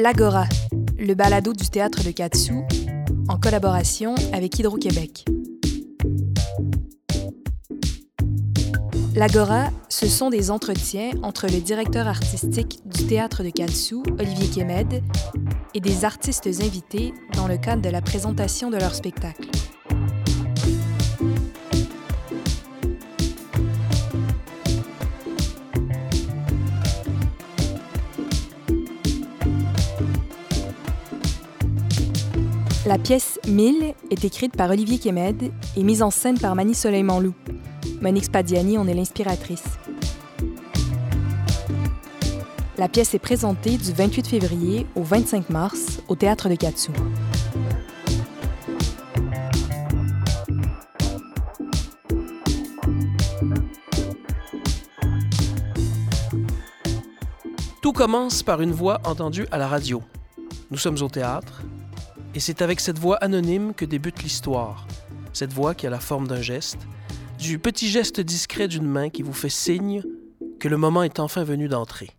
L'Agora, le balado du théâtre de Katsu, en collaboration avec Hydro-Québec. L'Agora, ce sont des entretiens entre le directeur artistique du théâtre de Katsu, Olivier Kemed, et des artistes invités dans le cadre de la présentation de leur spectacle. La pièce 1000 est écrite par Olivier Kemed et mise en scène par Mani Soleil-Manlou. Monique Spadiani en est l'inspiratrice. La pièce est présentée du 28 février au 25 mars au Théâtre de Katsu. Tout commence par une voix entendue à la radio. Nous sommes au théâtre, et c'est avec cette voix anonyme que débute l'histoire. Cette voix qui a la forme d'un geste, du petit geste discret d'une main qui vous fait signe que le moment est enfin venu d'entrer.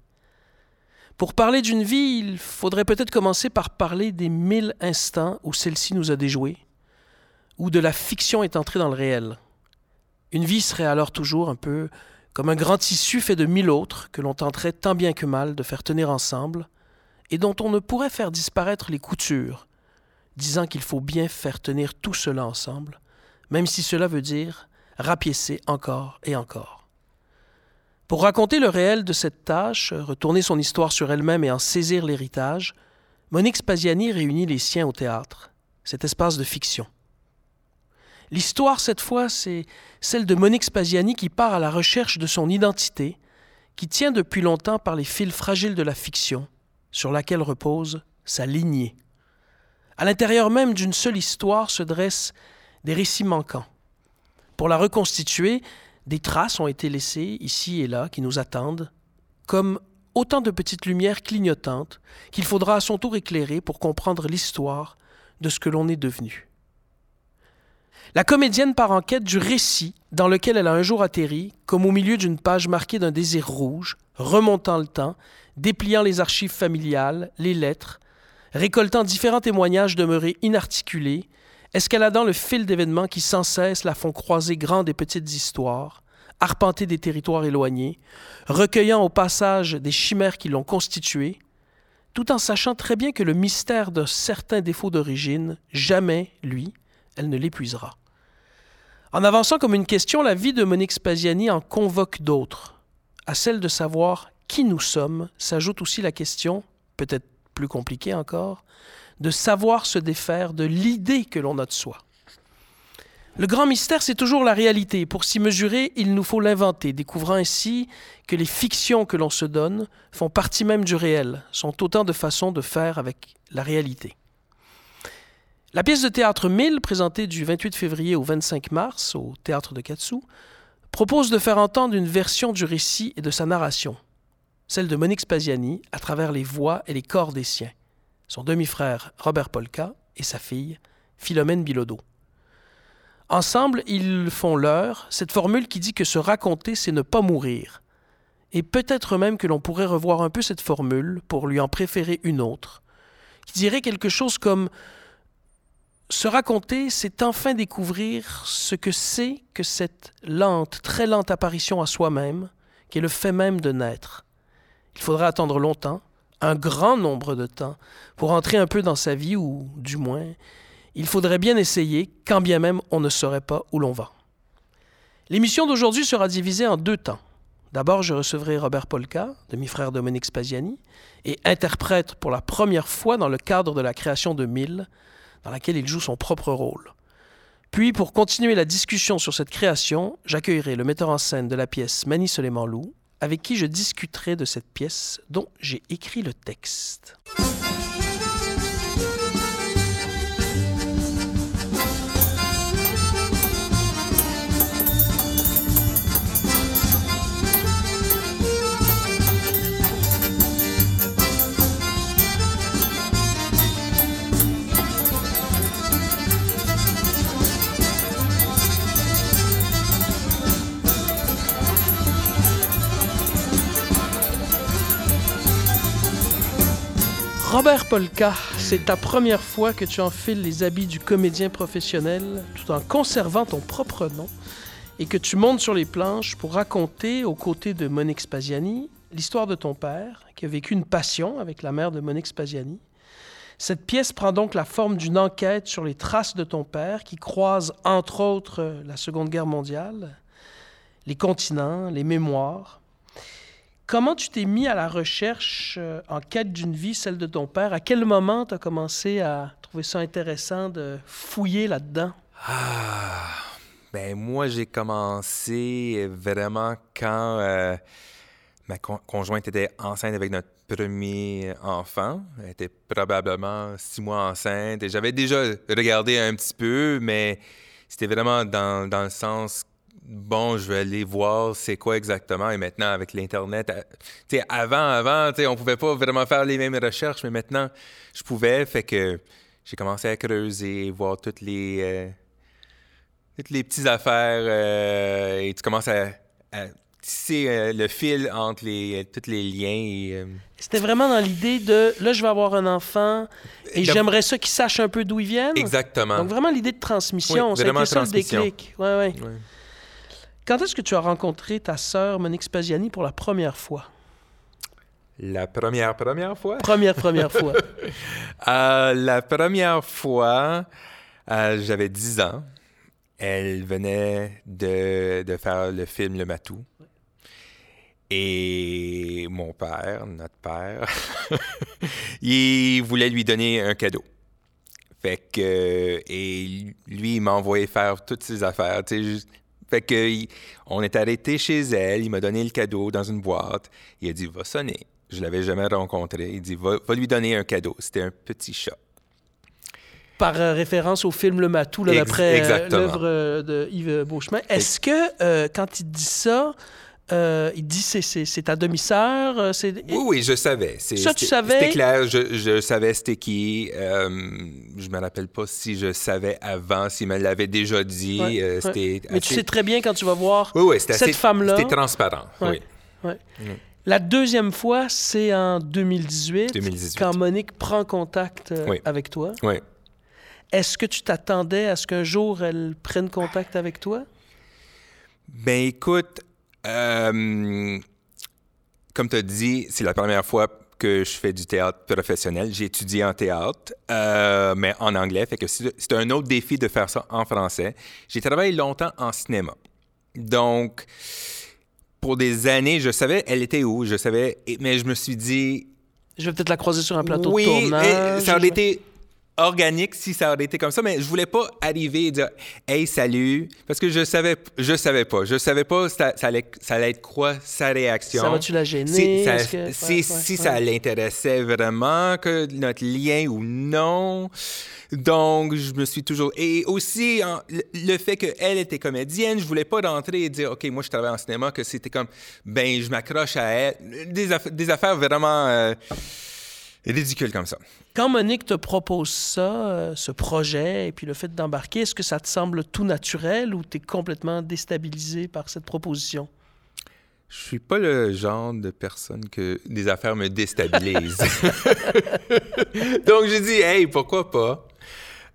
Pour parler d'une vie, il faudrait peut-être commencer par parler des mille instants où celle-ci nous a déjoués, où de la fiction est entrée dans le réel. Une vie serait alors toujours un peu comme un grand tissu fait de mille autres que l'on tenterait tant bien que mal de faire tenir ensemble, et dont on ne pourrait faire disparaître les coutures, disant qu'il faut bien faire tenir tout cela ensemble, même si cela veut dire rapiécer encore et encore. Pour raconter le réel de cette tâche, retourner son histoire sur elle-même et en saisir l'héritage, Monique Spaziani réunit les siens au théâtre, cet espace de fiction. L'histoire, cette fois, c'est celle de Monique Spaziani qui part à la recherche de son identité, qui tient depuis longtemps par les fils fragiles de la fiction, sur laquelle repose sa lignée. À l'intérieur même d'une seule histoire se dressent des récits manquants. Pour la reconstituer, des traces ont été laissées ici et là qui nous attendent, comme autant de petites lumières clignotantes qu'il faudra à son tour éclairer pour comprendre l'histoire de ce que l'on est devenu. La comédienne part en quête du récit dans lequel elle a un jour atterri, comme au milieu d'une page marquée d'un désir rouge, remontant le temps, dépliant les archives familiales, les lettres, récoltant différents témoignages demeurés inarticulés, escaladant le fil d'événements qui sans cesse la font croiser grandes et petites histoires, arpenter des territoires éloignés, recueillant au passage des chimères qui l'ont constituée, tout en sachant très bien que le mystère d'un certain défaut d'origine, jamais, lui, elle ne l'épuisera. En avançant comme une question, la vie de Monique Spaziani en convoque d'autres. À celle de savoir qui nous sommes s'ajoute aussi la question, peut-être plus compliquée encore, de savoir se défaire de l'idée que l'on a de soi. Le grand mystère, c'est toujours la réalité. Pour s'y mesurer, il nous faut l'inventer, découvrant ainsi que les fictions que l'on se donne font partie même du réel, sont autant de façons de faire avec la réalité. La pièce de théâtre 1000, présentée du 28 février au 25 mars au théâtre de Katsu, propose de faire entendre une version du récit et de sa narration, celle de Monique Spaziani à travers les voix et les corps des siens, son demi-frère Robert Polka et sa fille Philomène Bilodeau. Ensemble, ils font leur, cette formule qui dit que se raconter, c'est ne pas mourir. Et peut-être même que l'on pourrait revoir un peu cette formule pour lui en préférer une autre, qui dirait quelque chose comme se raconter, c'est enfin découvrir ce que c'est que cette lente, très lente apparition à soi-même, qui est le fait même de naître. Il faudra attendre longtemps, un grand nombre de temps, pour entrer un peu dans sa vie, ou du moins, il faudrait bien essayer, quand bien même on ne saurait pas où l'on va. L'émission d'aujourd'hui sera divisée en deux temps. D'abord, je recevrai Robert Polka, demi-frère de Monique Spaziani, et interprète pour la première fois dans le cadre de la création de Mille, dans laquelle il joue son propre rôle. Puis, pour continuer la discussion sur cette création, j'accueillerai le metteur en scène de la pièce Mani Soleiman-Lou, avec qui je discuterai de cette pièce dont j'ai écrit le texte. Robert Polka, c'est ta première fois que tu enfiles les habits du comédien professionnel tout en conservant ton propre nom et que tu montes sur les planches pour raconter, aux côtés de Monique Spaziani, l'histoire de ton père, qui a vécu une passion avec la mère de Monique Spaziani. Cette pièce prend donc la forme d'une enquête sur les traces de ton père qui croise entre autres la Seconde Guerre mondiale, les continents, les mémoires, Comment tu t'es mis à la recherche euh, en quête d'une vie, celle de ton père? À quel moment tu as commencé à trouver ça intéressant de fouiller là-dedans? Ah, ben moi, j'ai commencé vraiment quand euh, ma conjointe était enceinte avec notre premier enfant. Elle était probablement six mois enceinte et j'avais déjà regardé un petit peu, mais c'était vraiment dans, dans le sens bon, je vais aller voir c'est quoi exactement. Et maintenant, avec l'Internet, euh, tu sais, avant, avant, tu sais, on pouvait pas vraiment faire les mêmes recherches, mais maintenant, je pouvais. Fait que j'ai commencé à creuser, voir toutes les, euh, toutes les petites affaires. Euh, et tu commences à, tisser le fil entre les, tous les liens. C'était vraiment dans l'idée de là, je vais avoir un enfant et j'aimerais ça qu'il sache un peu d'où il vient. Exactement. Donc, vraiment l'idée de transmission. Oui, vraiment ça le déclic. Ouais, ouais. ouais. Quand est-ce que tu as rencontré ta sœur Monique Spaziani pour la première fois? La première, première fois? Première, première fois. Euh, la première fois, euh, j'avais 10 ans. Elle venait de, de, faire le film Le Matou. Et mon père, notre père, il voulait lui donner un cadeau. Fait que, et lui, il m'a envoyé faire toutes ses affaires. Tu sais, fait que, on est arrêté chez elle, il m'a donné le cadeau dans une boîte. Il a dit, va sonner. Je l'avais jamais rencontré. Il dit, va, lui donner un cadeau. C'était un petit chat. Par euh, référence au film Le Matou, d'après euh, l'œuvre euh, de Yves Beauchemin. Est-ce que, quand il dit ça, euh, il dit c'est, c'est, ta demi-sœur. Euh, oui, oui, je savais. ça, tu savais? C'était clair, je, je savais c'était qui. Euh, je me rappelle pas si je savais avant, s'il me l'avait déjà dit. Mais tu sais très bien quand tu vas voir cette femme-là. C'était transparent, oui. Mm. La deuxième fois, c'est en 2018, 2018, quand Monique prend contact avec toi. Oui. Est-ce que tu t'attendais à ce qu'un jour elle prenne contact avec toi? Ben écoute, euh, comme tu as dit, c'est la première fois que je fais du théâtre professionnel. J'ai étudié en théâtre, euh, mais en anglais. Fait que c'est un autre défi de faire ça en français. J'ai travaillé longtemps en cinéma. Donc, pour des années, je savais elle était où, je savais, mais je me suis dit. Je vais peut-être la croiser sur un plateau de tournage. Oui, ça aurait été organique si ça aurait été comme ça, mais je voulais pas arriver et dire Hey, salut, parce que je savais, je savais pas. Je savais pas ça, ça, allait, ça allait être quoi sa réaction. Ça va-tu la gêner? Si, si, ça l'intéressait vraiment, que notre lien ou non. Donc, je me suis toujours. Et aussi, le fait qu'elle était comédienne, je voulais pas rentrer et dire OK, moi, je travaille en cinéma, que c'était comme ben, je m'accroche à elle. Des, des affaires vraiment. Euh, ridicule comme ça. Quand Monique te propose ça, euh, ce projet, et puis le fait d'embarquer, est-ce que ça te semble tout naturel ou tu es complètement déstabilisé par cette proposition? Je suis pas le genre de personne que des affaires me déstabilisent. Donc j'ai dit, hey, pourquoi pas?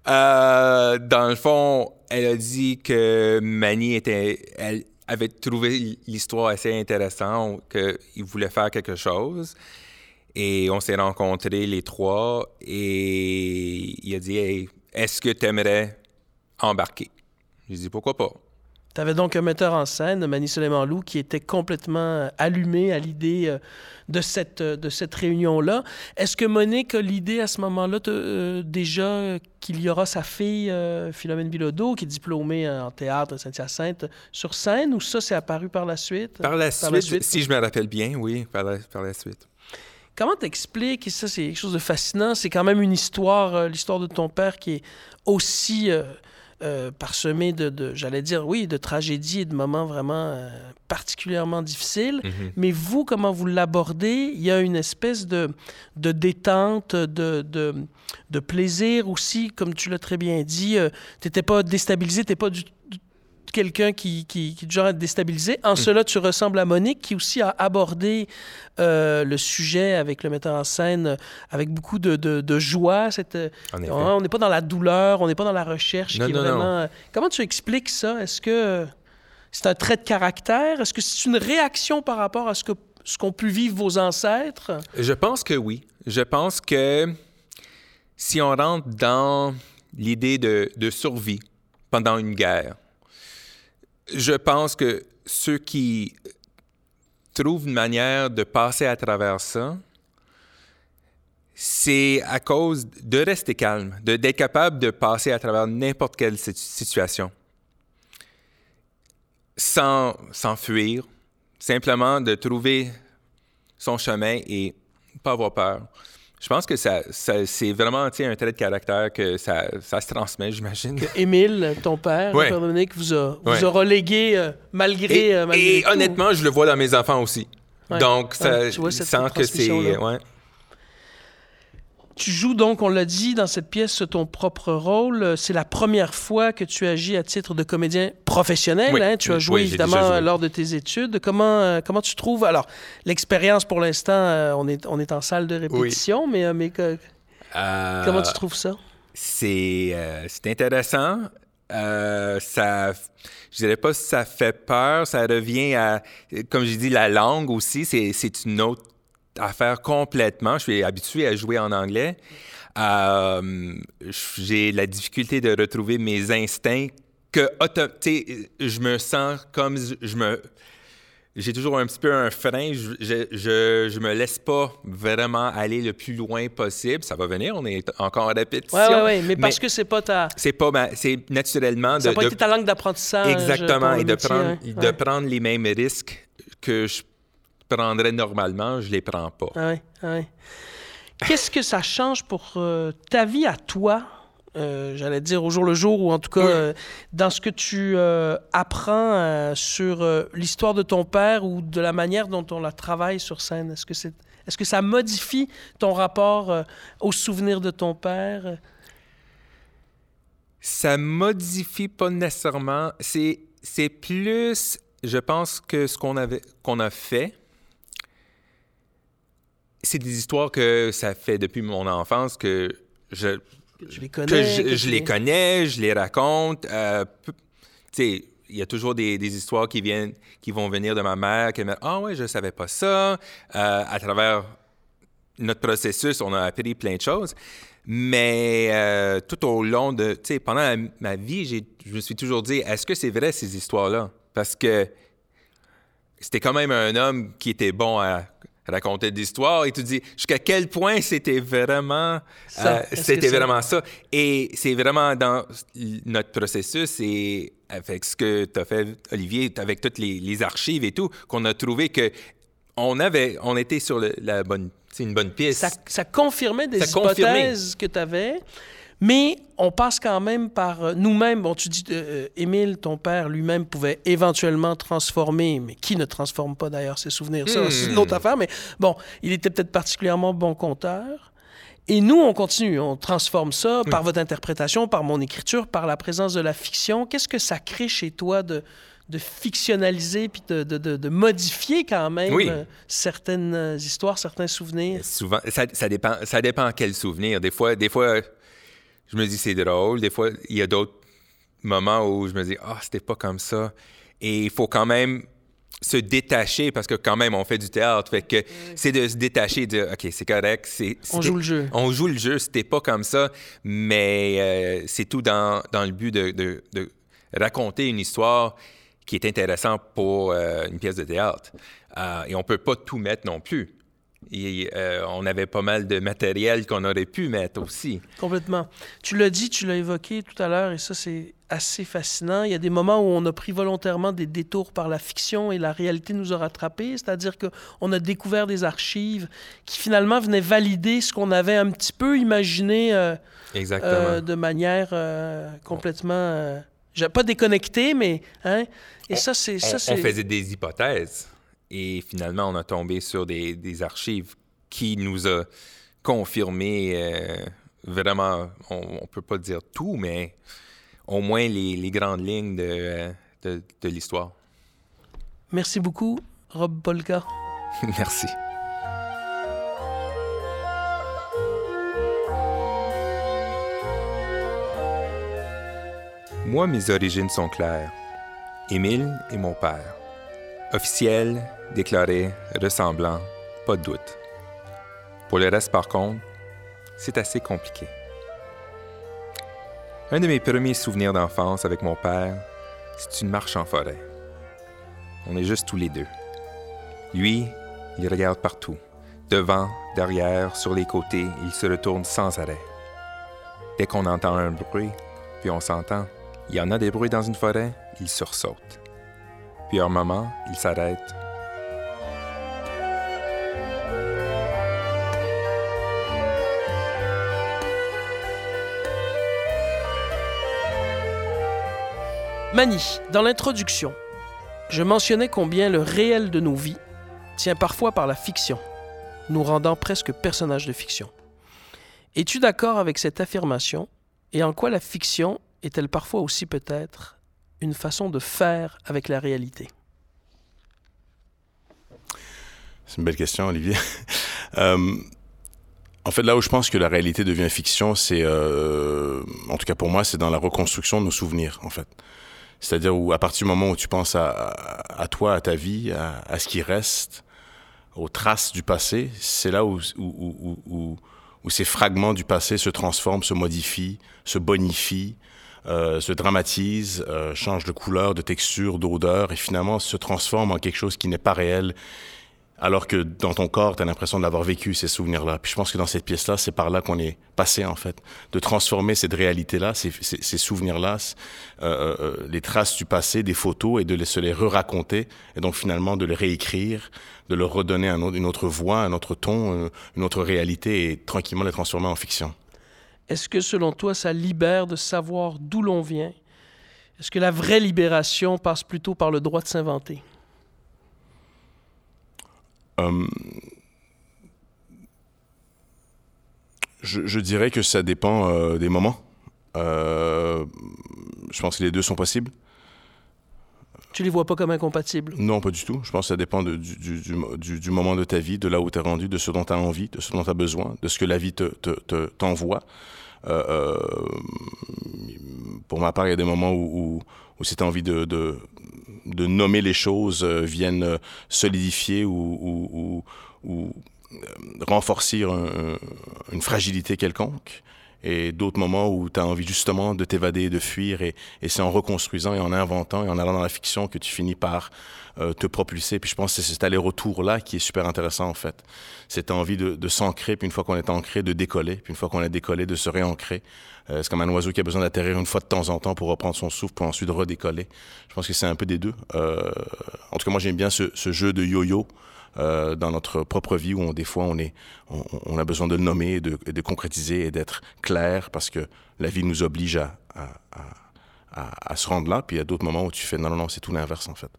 Euh, dans le fond, elle a dit que Mani était, elle avait trouvé l'histoire assez intéressante, qu'il voulait faire quelque chose. Et on s'est rencontrés les trois et il a dit hey, Est-ce que tu aimerais embarquer? J'ai dit Pourquoi pas? Tu avais donc un metteur en scène, Mani Soleiman qui était complètement allumé à l'idée euh, de cette, euh, de cette réunion-là. Est-ce que Monique a l'idée à ce moment-là euh, déjà qu'il y aura sa fille, Philomène Bilodeau, qui est diplômée en théâtre à Saint-Hyacinthe, sur scène, ou ça, c'est apparu par la suite? Par la, suite, si je me rappelle bien, oui, par par la suite. Comment t'expliques, et ça c'est quelque chose de fascinant, c'est quand même une histoire, euh, l'histoire de ton père qui est aussi euh, euh, parsemée de, j'allais dire, oui, de tragédies et de moments vraiment particulièrement difficiles. Mm-hmm. Mais vous, comment vous l'abordez? Il y a une espèce de, de détente, de, de, de, plaisir aussi, comme tu l'as très bien dit. tu n'étais pas déstabilisé, tu n'es pas du, quelqu'un qui, qui, qui est du genre à être déstabilisé. En cela, tu ressembles à Monique, qui aussi a abordé euh, le sujet avec le metteur en scène avec beaucoup de, de, de joie. Cette, euh, on n'est pas dans la douleur, on n'est pas dans la recherche. Non, qui est non, vraiment, euh, Comment tu expliques ça? Est-ce que c'est un trait de caractère? Est-ce que c'est une réaction par rapport à ce que ce qu'ont pu vivre vos ancêtres? Je pense que oui. Je pense que si on rentre dans l'idée de, de survie pendant une guerre, je pense que ceux qui trouvent une manière de passer à travers ça, c'est à cause de rester calme, d'être capable de passer à travers n'importe quelle situ- situation sans, sans fuir, simplement de trouver son chemin et pas avoir peur. Je pense que ça, ça- c'est vraiment un trait de caractère que ça, ça se transmet, j'imagine. Émile, ton père, Ouais. Dominique, vous a, vous Ouais. a relégué euh, malgré, Et, euh, malgré et tout. honnêtement, je le vois dans mes enfants aussi. Ouais. Donc, ça, je sens que c'est. Tu joues donc, on l'a dit, dans cette pièce ton propre rôle. C'est la première fois que tu agis à titre de comédien professionnel. Oui. hein? Tu as joué évidemment joué. lors de tes études. Comment, euh, comment tu trouves Alors, l'expérience pour l'instant, euh, on, est, on est en salle de répétition, mais, euh, mais comment tu trouves ça? C'est c'est intéressant. Euh, ça, je dirais pas si ça fait peur. Ça revient à, comme j'ai dit, la langue aussi. C'est c'est une autre affaire complètement. Je suis habitué à jouer en anglais. Euh, j'ai la difficulté de retrouver mes instincts que, auto- tu sais, je me sens comme je, me j'ai toujours un petit peu un frein. Je, je, je, je me laisse pas vraiment aller le plus loin possible. Ça va venir, on est encore en répétition. Oui, oui, oui. Mais parce que c'est pas ta. c'est pas ma- c'est naturellement Ça de, n'a pas de- été ta langue d'apprentissage. exactement pour le et de métier, prendre hein? de prendre les mêmes risques que je prendrais normalement, je les prends pas. Ah ouais, ah ouais. Qu'est-ce que ça change pour euh, ta vie à toi, euh, j'allais dire au jour le jour, ou en tout cas Oui. euh, dans ce que tu apprends sur l'histoire de ton père ou de la manière dont on la travaille sur scène? Est-ce que, c'est, est-ce que ça modifie ton rapport aux souvenirs de ton père? Ça modifie pas nécessairement. C'est, c'est plus, je pense que ce qu'on avait, qu'on a fait, c'est des histoires que ça fait depuis mon enfance que je, Que les connais? que je, que je tu les connais, je les raconte. Euh, tu sais, il y a toujours des, des histoires qui viennent, qui vont venir de ma mère, qui me ah ouais, je savais pas ça. Euh, à travers notre processus, on a appris plein de choses. Mais euh, tout au long de, tu sais, pendant la- ma vie, j'ai, je me suis toujours dit, est-ce que c'est vrai ces histoires-là? Parce que c'était quand même un homme qui était bon à raconter des histoires et tu dis jusqu'à quel point c'était vraiment Ça, euh, c'était c'est- vraiment ça? Et c'est vraiment dans notre processus et avec ce que tu as fait Olivier avec toutes les, les archives et tout qu'on a trouvé que on avait on était sur le- la bonne c'est une bonne piste. Ça, ça confirmait des Ça confirmait. hypothèses que tu avais, mais on passe quand même par euh, nous-mêmes. Bon, tu dis, euh, Émile, ton père lui-même pouvait éventuellement transformer, mais qui ne transforme pas d'ailleurs ses souvenirs? Ça, Hmm. c'est une autre affaire, mais bon, il était peut-être particulièrement bon conteur. Et nous, on continue, on transforme ça par votre interprétation, par mon écriture, par la présence de la fiction. Qu'est-ce que ça crée chez toi de, de fictionnaliser puis de, de- de- de modifier quand même Oui. euh, certaines euh, histoires, certains souvenirs? Souvent, ça, ça dépend, ça dépend quel souvenir. Des fois, des fois, je me dis c'est drôle. Des fois, il y a d'autres moments où je me dis ah c'était pas comme ça. Et il faut quand même se détacher parce que quand même on fait du théâtre. Fait que c'est de se détacher, de dire ok c'est correct, c'est On joue le jeu. On joue le jeu. C'était pas comme ça, mais euh, c'est tout dans, dans le but de, de- de raconter une histoire qui est intéressante pour euh, une pièce de théâtre. Euh, et on peut pas tout mettre non plus. Et, euh, on avait pas mal de matériel qu'on aurait pu mettre aussi. Complètement. Tu l'as dit, tu l'as évoqué tout à l'heure, et ça, c'est assez fascinant. Il y a des moments où on a pris volontairement des détours par la fiction et la réalité nous a rattrapés, c'est-à-dire qu'on a découvert des archives qui finalement venaient valider ce qu'on avait un petit peu imaginé euh, Exactement. euh, de manière euh, complètement... euh, pas déconnectée, mais... Hein? Et On- ça, c'est... ça, on, c'est- on faisait des hypothèses et finalement, on a tombé sur des, des archives qui nous a confirmé euh, vraiment, on, on peut pas dire tout, mais au moins les, les grandes lignes de, euh, de, de l'histoire. Merci beaucoup, Rob Polka. Merci. Moi, mes origines sont claires. Émile est mon père. Officiel, déclaré, ressemblant, pas de doute. Pour le reste, par contre, c'est assez compliqué. Un de mes premiers souvenirs d'enfance avec mon père, c'est une marche en forêt. On est juste tous les deux. Lui, il regarde partout. Devant, derrière, sur les côtés, il se retourne sans arrêt. Dès qu'on entend un bruit, puis on s'entend, il y en a des bruits dans une forêt, il sursaute. Puis un moment, il s'arrête. Mani, dans l'introduction, je mentionnais combien le réel de nos vies tient parfois par la fiction, nous rendant presque personnages de fiction. Es-tu d'accord avec cette affirmation et en quoi la fiction est-elle parfois aussi peut-être une façon de faire avec la réalité? C'est une belle question, Olivier. euh, en fait, là où je pense que la réalité devient fiction, c'est, euh, en tout cas pour moi, c'est dans la reconstruction de nos souvenirs, en fait. C'est-à-dire où, à partir du moment où tu penses à, toi, à ta vie, à, ce qui reste, aux traces du passé, c'est là où, ces fragments du passé se transforment, se modifient, se bonifient, euh, se dramatise, euh, change de couleur, de texture, d'odeur, et finalement se transforme en quelque chose qui n'est pas réel, alors que dans ton corps, tu as l'impression d'avoir vécu ces souvenirs-là. Puis je pense que dans cette pièce-là, c'est par là qu'on est passé, en fait, de transformer cette réalité-là, ces, souvenirs-là, euh, euh, les traces du passé, des photos, et de les, se les re-raconter, et donc finalement de les réécrire, de leur redonner une autre voix, un autre ton, une autre réalité, et tranquillement les transformer en fiction. Est-ce que selon toi, ça libère de savoir d'où l'on vient? Est-ce que la vraie libération passe plutôt par le droit de s'inventer? Um, je, je, dirais que ça dépend euh, des moments. Euh, je pense que les deux sont possibles. Tu les vois pas comme incompatibles? Non, pas du tout. Je pense que ça dépend de, du, du, du, du, moment de ta vie, de là où tu es rendu, de ce dont tu as envie, de ce dont tu as besoin, de ce que la vie t'envoie. Te, te, euh, euh, pour ma part, il y a des moments où, où, où si tu as envie de, de, de, nommer les choses, euh, viennent solidifier ou, ou renforcer un, une fragilité quelconque. Et d'autres moments où tu as envie justement de t'évader, de fuir, et, c'est en reconstruisant et en inventant et en allant dans la fiction que tu finis par euh, te propulser. Puis je pense que c'est cet aller-retour-là qui est super intéressant en fait. Cette envie de, de s'ancrer, puis une fois qu'on est ancré, de décoller, puis une fois qu'on est décollé, de se réancrer. Euh, c'est comme un oiseau qui a besoin d'atterrir une fois de temps en temps pour reprendre son souffle, pour ensuite redécoller. Je pense que c'est un peu des deux. Euh, en tout cas, moi j'aime bien ce, jeu de yo-yo. Euh, dans notre propre vie où des fois on, est, on, a besoin de nommer, de, de concrétiser et d'être clair parce que la vie nous oblige à se rendre là. Puis il y a d'autres moments où tu fais non, non, non, c'est tout l'inverse en fait.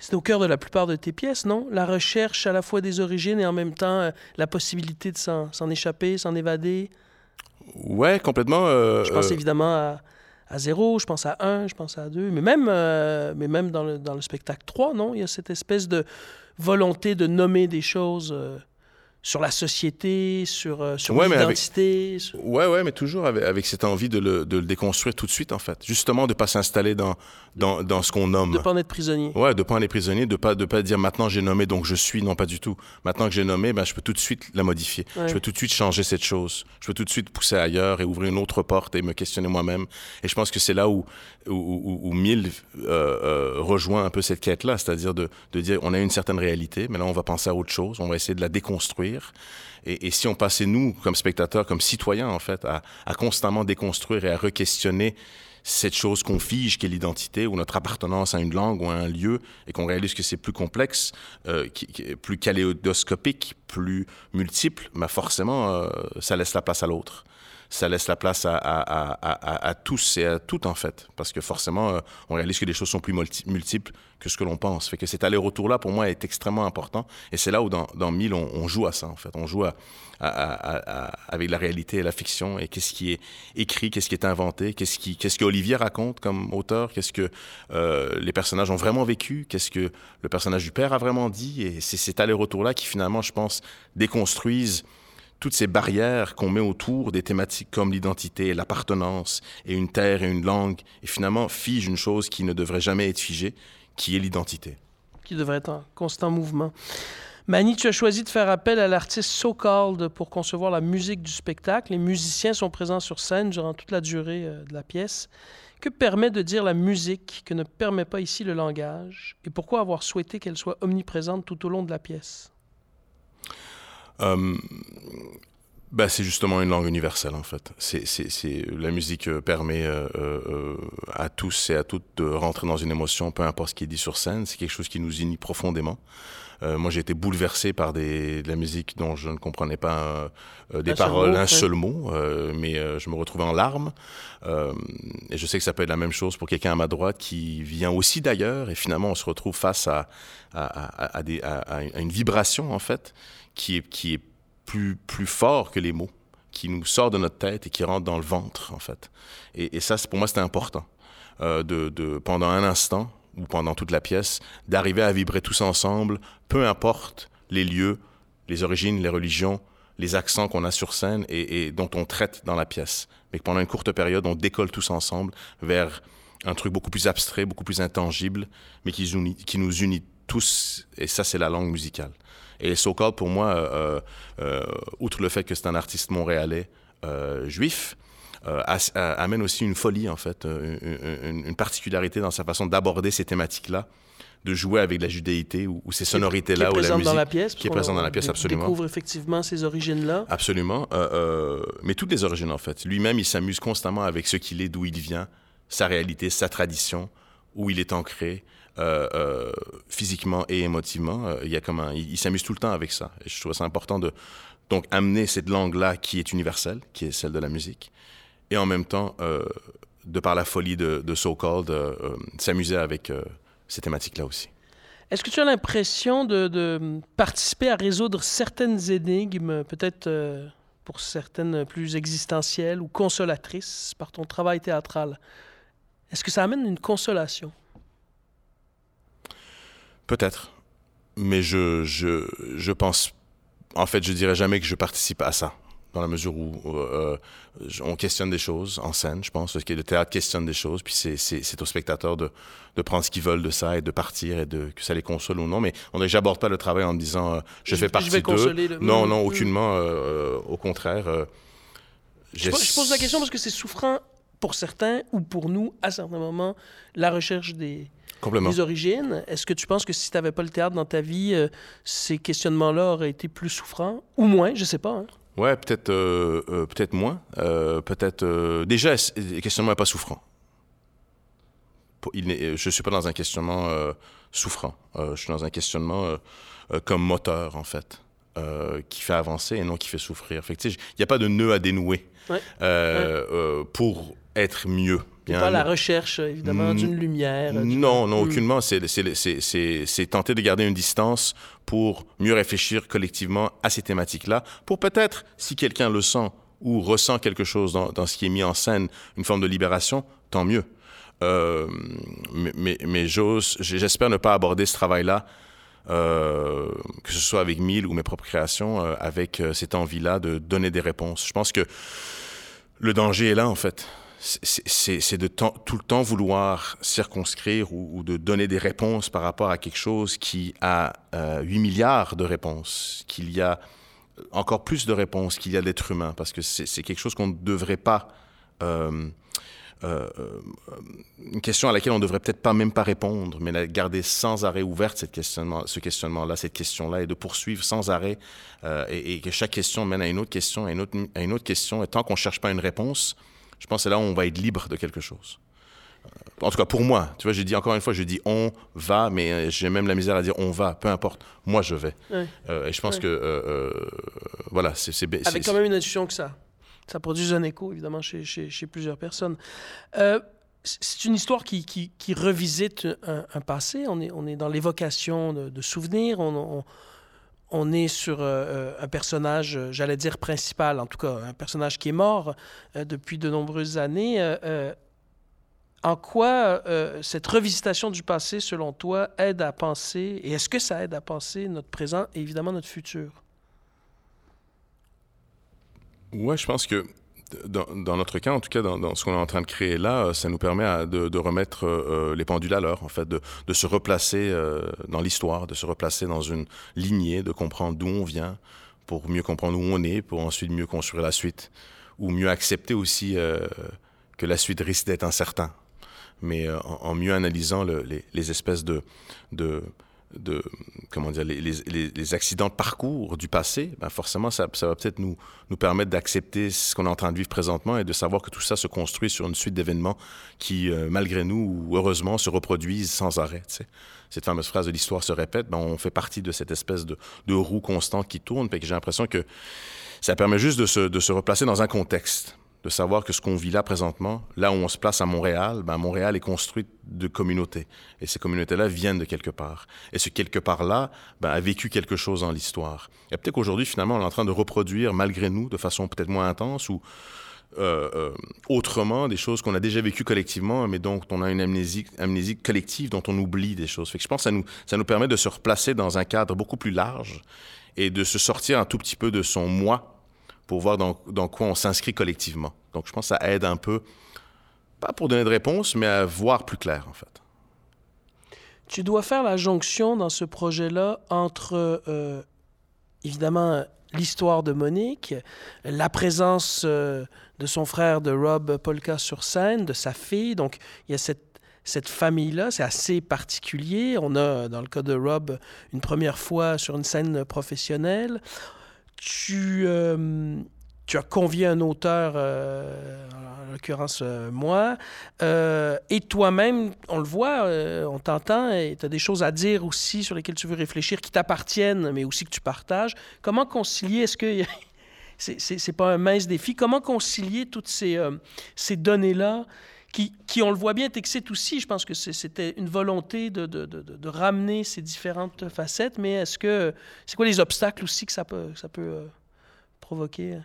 C'est au cœur de la plupart de tes pièces, non? La recherche à la fois des origines et en même temps euh, la possibilité de s'en échapper, s'en évader? Ouais, complètement. Euh, je pense évidemment à, à zéro, je pense à un, je pense à deux, mais même, euh, mais même dans, le, dans le spectacle 3, non? Il y a cette espèce de volonté de nommer des choses euh, sur la société, sur, euh, sur ouais, l'identité. Avec... Sur... Ouais, ouais, mais toujours avec, avec cette envie de le, de le, déconstruire tout de suite, en fait. Justement, de ne pas s'installer dans, dans, dans, ce qu'on nomme. De ne pas en être prisonnier. Ouais, de ne pas en être prisonnier, de ne pas, de pas dire maintenant j'ai nommé donc je suis. Non, pas du tout. Maintenant que j'ai nommé, ben, je peux tout de suite la modifier. Ouais. Je peux tout de suite changer cette chose. Je peux tout de suite pousser ailleurs et ouvrir une autre porte et me questionner moi-même. Et je pense que c'est là où, où, où, où Mille euh, euh, rejoint un peu cette quête-là, c'est-à-dire de, de dire on a une certaine réalité, mais là on va penser à autre chose, on va essayer de la déconstruire. Et, si on passait, nous, comme spectateurs, comme citoyens, en fait, à, constamment déconstruire et à re-questionner cette chose qu'on fige, qu'est l'identité, ou notre appartenance à une langue ou à un lieu, et qu'on réalise que c'est plus complexe, euh, qui, qui, plus kaléidoscopique, plus multiple, mais forcément, euh, ça laisse la place à l'autre. Ça laisse la place à, à, à, à, tous et à toutes, en fait. Parce que forcément, euh, on réalise que les choses sont plus multiples que ce que l'on pense. Fait que cet aller-retour-là, pour moi, est extrêmement important. Et c'est là où, dans, dans Mille, on, on, joue à ça, en fait. On joue avec la réalité et la fiction. Et qu'est-ce qui est écrit, qu'est-ce qui est inventé, qu'est-ce qui, que Olivier raconte comme auteur, qu'est-ce que euh, les personnages ont vraiment vécu, qu'est-ce que le personnage du père a vraiment dit. Et c'est cet aller-retour-là qui, finalement, je pense, déconstruisent toutes ces barrières qu'on met autour des thématiques comme l'identité, l'appartenance et une terre et une langue, et finalement fige une chose qui ne devrait jamais être figée, qui est l'identité. Qui devrait être en constant mouvement. Mani, tu as choisi de faire appel à l'artiste So Called pour concevoir la musique du spectacle. Les musiciens sont présents sur scène durant toute la durée euh, de la pièce. Que permet de dire la musique que ne permet pas ici le langage? Et pourquoi avoir souhaité qu'elle soit omniprésente tout au long de la pièce? Euh, ben, c'est justement une langue universelle en fait. C'est, c'est, c'est la musique euh, permet euh, euh, à tous et à toutes de rentrer dans une émotion, peu importe ce qui est dit sur scène. C'est quelque chose qui nous unit profondément. Euh, moi, j'ai été bouleversé par des, de la musique dont je ne comprenais pas euh, des un paroles, seul un seul mot, euh, mais je me retrouvais en larmes. et je sais que ça peut être la même chose pour quelqu'un à ma droite qui vient aussi d'ailleurs, et finalement, on se retrouve face à, à, à, à, des, à une vibration en fait qui est, plus, fort que les mots, qui nous sort de notre tête et qui rentre dans le ventre, en fait. Et, ça, pour moi, c'était important. Euh, de, pendant un instant, ou pendant toute la pièce, d'arriver à vibrer tous ensemble, peu importe les lieux, les origines, les religions, les accents qu'on a sur scène et, dont on traite dans la pièce. Mais que pendant une courte période, on décolle tous ensemble vers un truc beaucoup plus abstrait, beaucoup plus intangible, mais qui nous unit tous, et ça, c'est la langue musicale. Et So-Called, pour moi, euh, euh, outre le fait que c'est un artiste montréalais euh, juif, euh, amène aussi une folie, en fait, une, une particularité dans sa façon d'aborder ces thématiques-là de jouer avec la judéité ou, ou ces sonorités-là ou la musique dans la pièce, qui est présente dans la pièce, absolument. découvre effectivement ces origines-là. Absolument, euh, euh, mais toutes les origines en fait. Lui-même, il s'amuse constamment avec ce qu'il est, d'où il vient, sa réalité, sa tradition, où il est ancré. Euh, euh, physiquement et émotivement. Euh, il y a comme un, il, s'amuse tout le temps avec ça. Je trouve ça important de donc amener cette langue-là qui est universelle, qui est celle de la musique, et en même temps, de par la folie de, de So Called, s'amuser avec ces thématiques-là aussi. Est-ce que tu as l'impression de, participer à résoudre certaines énigmes, peut-être pour certaines plus existentielles ou consolatrices, par ton travail théâtral? Est-ce que ça amène une consolation? Peut-être. Mais je, je, je pense. En fait, je dirais jamais que je participe à ça. Dans la mesure où euh, on questionne des choses en scène, je pense, parce que le théâtre questionne des choses, puis c'est aux spectateurs de, de prendre ce qu'ils veulent de ça et de partir et de que ça les console ou non. Mais on n'aborde pas le travail en disant euh, je, je fais partie d'eux. Le... Non, non, aucunement. Euh, au contraire. Je, je pose la question parce que c'est souffrant pour certains ou pour nous à certains moments la recherche des les origines. Est-ce que tu penses que si tu n'avais pas le théâtre dans ta vie, euh, ces questionnements-là auraient été plus souffrants ou moins? Je sais pas. Hein? Ouais, peut-être euh, euh, peut-être moins. peut-être. déjà, les questionnements n'est pas souffrant. Il je suis pas dans un questionnement souffrant. je suis dans un questionnement comme moteur, en fait. qui fait avancer et non qui fait souffrir. Il n'y a pas de nœud à dénouer ouais. ouais. pour être mieux. Pas la recherche, évidemment, d'une lumière. Non, non, aucunement. C'est tenter de garder une distance pour mieux réfléchir collectivement à ces thématiques-là, pour peut-être, si quelqu'un le sent ou ressent quelque chose dans, dans, ce qui est mis en scène, une forme de libération, tant mieux. Euh, mais mais, mais j'espère ne pas aborder ce travail-là, euh, que ce soit avec Mille ou mes propres créations, euh, avec cette envie-là de donner des réponses. Je pense que le danger est là, en fait c'est de tout le temps vouloir circonscrire ou, de donner des réponses par rapport à quelque chose qui a euh, 8 milliards de réponses, qu'il y a encore plus de réponses qu'il y a d'êtres humains, parce que c'est quelque chose qu'on ne devrait pas... Euh, euh, une question à laquelle on ne devrait peut-être pas même pas répondre, mais la garder sans arrêt ouverte cette questionnement, ce questionnement-là, cette question-là, et de poursuivre sans arrêt, euh, et, que chaque question mène à une autre question, à une autre, question, et tant qu'on cherche pas une réponse, je pense que c'est là où on va être libre de quelque chose. Euh, en tout cas, pour moi, tu vois, j'ai dit encore une fois, je dis on va, mais j'ai même la misère à dire on va, peu importe, moi je vais. Ouais. Euh, et je pense ouais. que, euh, voilà, c'est. Avec quand même une intuition que ça. ça produit un écho, évidemment, chez, chez, plusieurs personnes. Euh, c'est une histoire qui, qui, qui revisite un, passé. On est, on est dans l'évocation de, souvenirs. On, on, est sur euh, un personnage, j'allais dire principal, en tout cas, un personnage qui est mort depuis de nombreuses années. en quoi cette revisitation du passé, selon toi, aide à penser, et est-ce que ça aide à penser notre présent et évidemment notre futur? Ouais, je pense que dans, notre cas, en tout cas, dans, ce qu'on est en train de créer là, euh, ça nous permet de, remettre euh, les pendules à l'heure, en fait, de, se replacer euh, dans l'histoire, de se replacer dans une lignée, de comprendre d'où on vient, pour mieux comprendre où on est, pour ensuite mieux construire la suite, ou mieux accepter aussi que la suite risque d'être incertain, mais en, mieux analysant les, les, espèces de, de de comment dire les, les, les, accidents de parcours du passé, ben forcément ça, ça va peut-être nous nous permettre d'accepter ce qu'on est en train de vivre présentement et de savoir que tout ça se construit sur une suite d'événements qui euh, malgré nous ou heureusement se reproduisent sans arrêt. Tu sais. Cette fameuse phrase de l'histoire se répète, ben on fait partie de cette espèce de, de roue constante qui tourne, et que j'ai l'impression que ça permet juste de se, de se replacer dans un contexte de savoir que ce qu'on vit là présentement, là où on se place à Montréal, ben Montréal est construit de communautés. Et ces communautés-là viennent de quelque part. Et ce quelque part-là ben, a vécu quelque chose dans l'histoire. Et peut-être qu'aujourd'hui, finalement, on est en train de reproduire, malgré nous, de façon peut-être moins intense ou euh, euh, autrement, des choses qu'on a déjà vécues collectivement, mais dont on a une amnésie, collective, dont on oublie des choses. Que je pense que nous, ça nous permet de se replacer dans un cadre beaucoup plus large et de se sortir un tout petit peu de son moi pour voir dans, dans quoi on s'inscrit collectivement. Donc, je pense que ça aide un peu, pas pour donner de réponse, mais à voir plus clair, en fait. Tu dois faire la jonction dans ce projet-là entre, euh, évidemment, l'histoire de Monique, la présence euh, de son frère, de Rob Polka sur scène, de sa fille. Donc, il y a cette, cette famille-là, c'est assez particulier. On a, dans le cas de Rob, une première fois sur une scène professionnelle tu, euh, tu as convié un auteur, euh, en l'occurrence euh, moi, et toi-même, on le voit, on t'entend, et tu as des choses à dire aussi sur lesquelles tu veux réfléchir, qui t'appartiennent, mais aussi que tu partages. Comment concilier, est-ce que c'est pas un mince défi, comment concilier toutes ces, ces données-là qui, qui, on le voit bien, t'excite aussi. Je pense que c'était une volonté de, de, de, de, ramener ces différentes facettes, mais est-ce que c'est quoi les obstacles aussi que ça peut, ça peut euh, provoquer?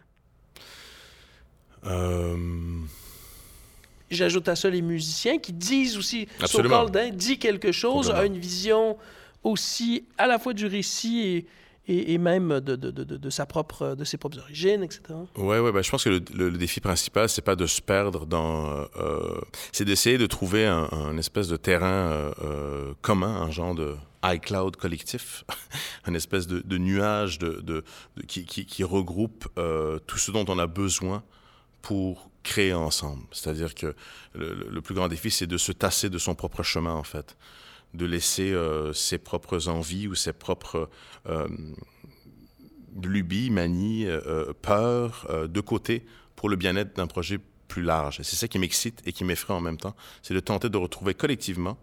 Euh... J'ajoute à ça les musiciens qui disent aussi, Absolument. dit quelque chose, a une vision aussi à la fois du récit et, et, même de, de, de, de, sa propre, de ses propres origines, etc. Oui, ouais, ben, je pense que le, défi principal, c'est pas de se perdre dans... Euh, c'est d'essayer de trouver un, espèce de terrain euh, euh, commun, un genre de iCloud collectif, un espèce de, nuage de, qui, qui, regroupe tout ce dont on a besoin pour créer ensemble. C'est-à-dire que le, plus grand défi, c'est de se tasser de son propre chemin, en fait de laisser euh, ses propres envies ou ses propres euh, lubies, manies, euh, peurs de côté pour le bien-être d'un projet plus large. c'est ça qui m'excite et qui m'effraie en même temps, c'est de tenter de retrouver collectivement,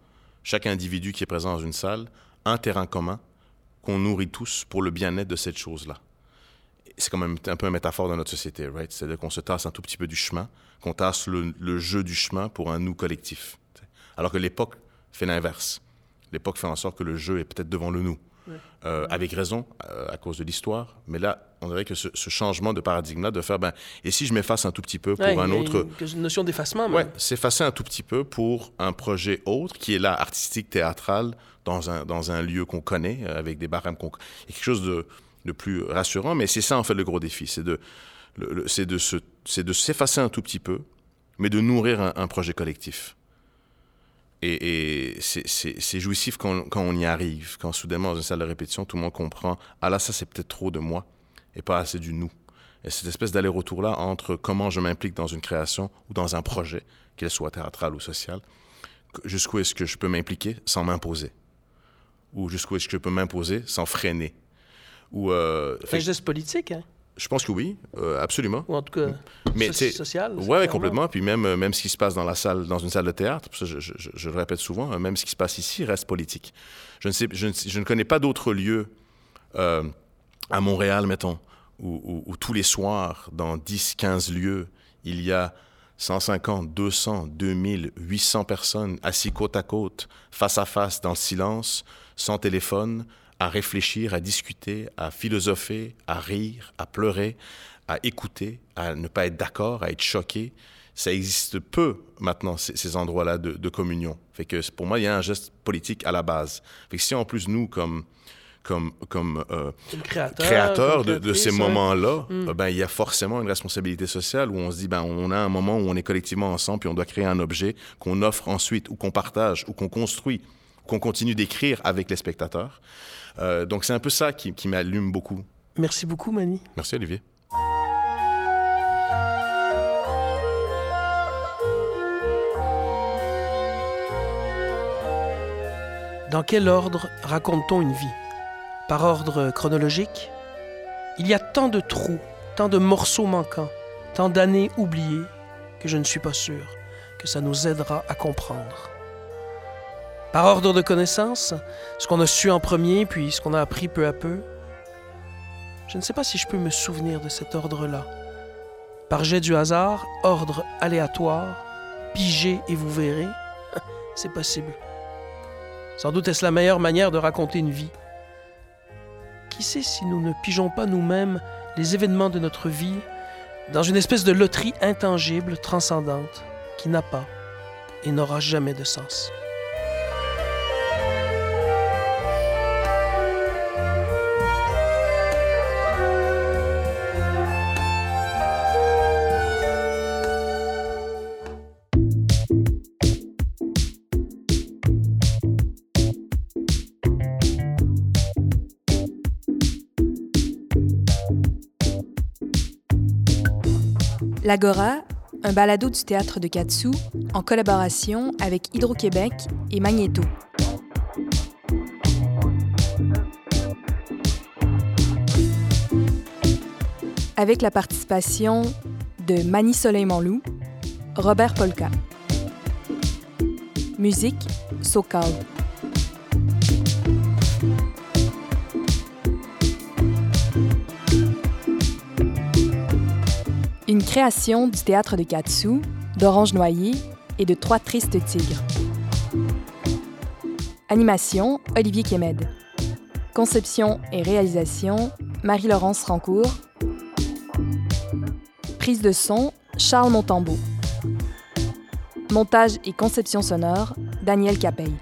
chaque individu qui est présent dans une salle, un terrain commun qu'on nourrit tous pour le bien-être de cette chose-là. C'est quand même un peu une métaphore de notre société, right? C'est-à-dire qu'on se tasse un tout petit peu du chemin, qu'on tasse le jeu du chemin pour un nous collectif. Alors que l'époque fait l'inverse l'époque fait en sorte que le jeu est peut-être devant le nous. Euh, avec raison, euh, à cause de l'histoire. Mais là, on dirait que ce, changement de paradigme-là, de faire, ben, et si je m'efface un tout petit peu pour un autre... Une, une notion d'effacement. Oui, s'effacer un tout petit peu pour un projet autre, qui est là, artistique, théâtral, dans un, dans un lieu qu'on connaît, euh, avec des barèmes qu'on... Il y a quelque chose de, de plus rassurant, mais c'est ça, en fait, le gros défi. C'est de, c'est de, se, de s'effacer un tout petit peu, mais de nourrir un projet collectif. Et, c'est jouissif quand, on y arrive, quand soudainement dans une salle de répétition, tout le monde comprend Ah là, ça c'est peut-être trop de moi et pas assez du nous. Et cette espèce d'aller-retour-là entre comment je m'implique dans une création ou dans un projet, qu'elle soit théâtral ou social, jusqu'où est-ce que je peux m'impliquer sans m'imposer? Ou jusqu'où est-ce que je peux m'imposer sans freiner? Ou, euh, un geste politique, hein? Je pense que oui, euh, absolument. Ou en tout cas, mais social. Oui, ouais, complètement. Puis même, euh, même ce qui se passe dans la salle, dans une salle de théâtre, je, je, le répète souvent, hein, même ce qui se passe ici reste politique. Je ne, sais, je ne, connais pas d'autres lieux euh, à Montréal, mettons, où, tous les soirs, dans 10, 15 lieux, il y a 150, 200, 2000, 800 personnes assis côte à côte, face à face, dans le silence, sans téléphone, à réfléchir, à discuter, à philosopher, à rire, à pleurer, à écouter, à ne pas être d'accord, à être choqué. Ça existe peu maintenant, ces, endroits-là de, communion. Fait que pour moi, il y a un geste politique à la base. Fait que si en plus, nous, comme comme, comme, euh, créateur, de, ces moments-là, hmm. euh, ben, il y a forcément une responsabilité sociale où on se dit, ben, on a un moment où on est collectivement ensemble, puis on doit créer un objet qu'on offre ensuite, ou qu'on partage, ou qu'on construit, qu'on continue d'écrire avec les spectateurs. Euh, donc c'est un peu ça qui, qui m'allume beaucoup. Merci beaucoup, Mani. Merci, Olivier. Dans quel ordre raconte-t-on une vie? Par ordre chronologique, il y a tant de trous, tant de morceaux manquants, tant d'années oubliées, que je ne suis pas sûr que ça nous aidera à comprendre. Par ordre de connaissance, ce qu'on a su en premier, puis ce qu'on a appris peu à peu, je ne sais pas si je peux me souvenir de cet ordre-là. Par jet du hasard, ordre aléatoire, pigez et vous verrez, c'est possible. Sans doute est-ce la meilleure manière de raconter une vie qui sait si nous ne pigeons pas nous-mêmes les événements de notre vie dans une espèce de loterie intangible, transcendante, qui n'a pas et n'aura jamais de sens. L'Agora, un balado du théâtre de Katsu en collaboration avec Hydro-Québec et Magnéto. Avec la participation de Mani Soleil Manlou, Robert Polka. Musique, Sokal. Création du théâtre de Katsu, d'Orange Noyer et de Trois Tristes Tigres. Animation, Olivier Kémed. Conception et réalisation, Marie-Laurence Rancourt. Prise de son, Charles Montambeau. Montage et conception sonore, Daniel Capeille.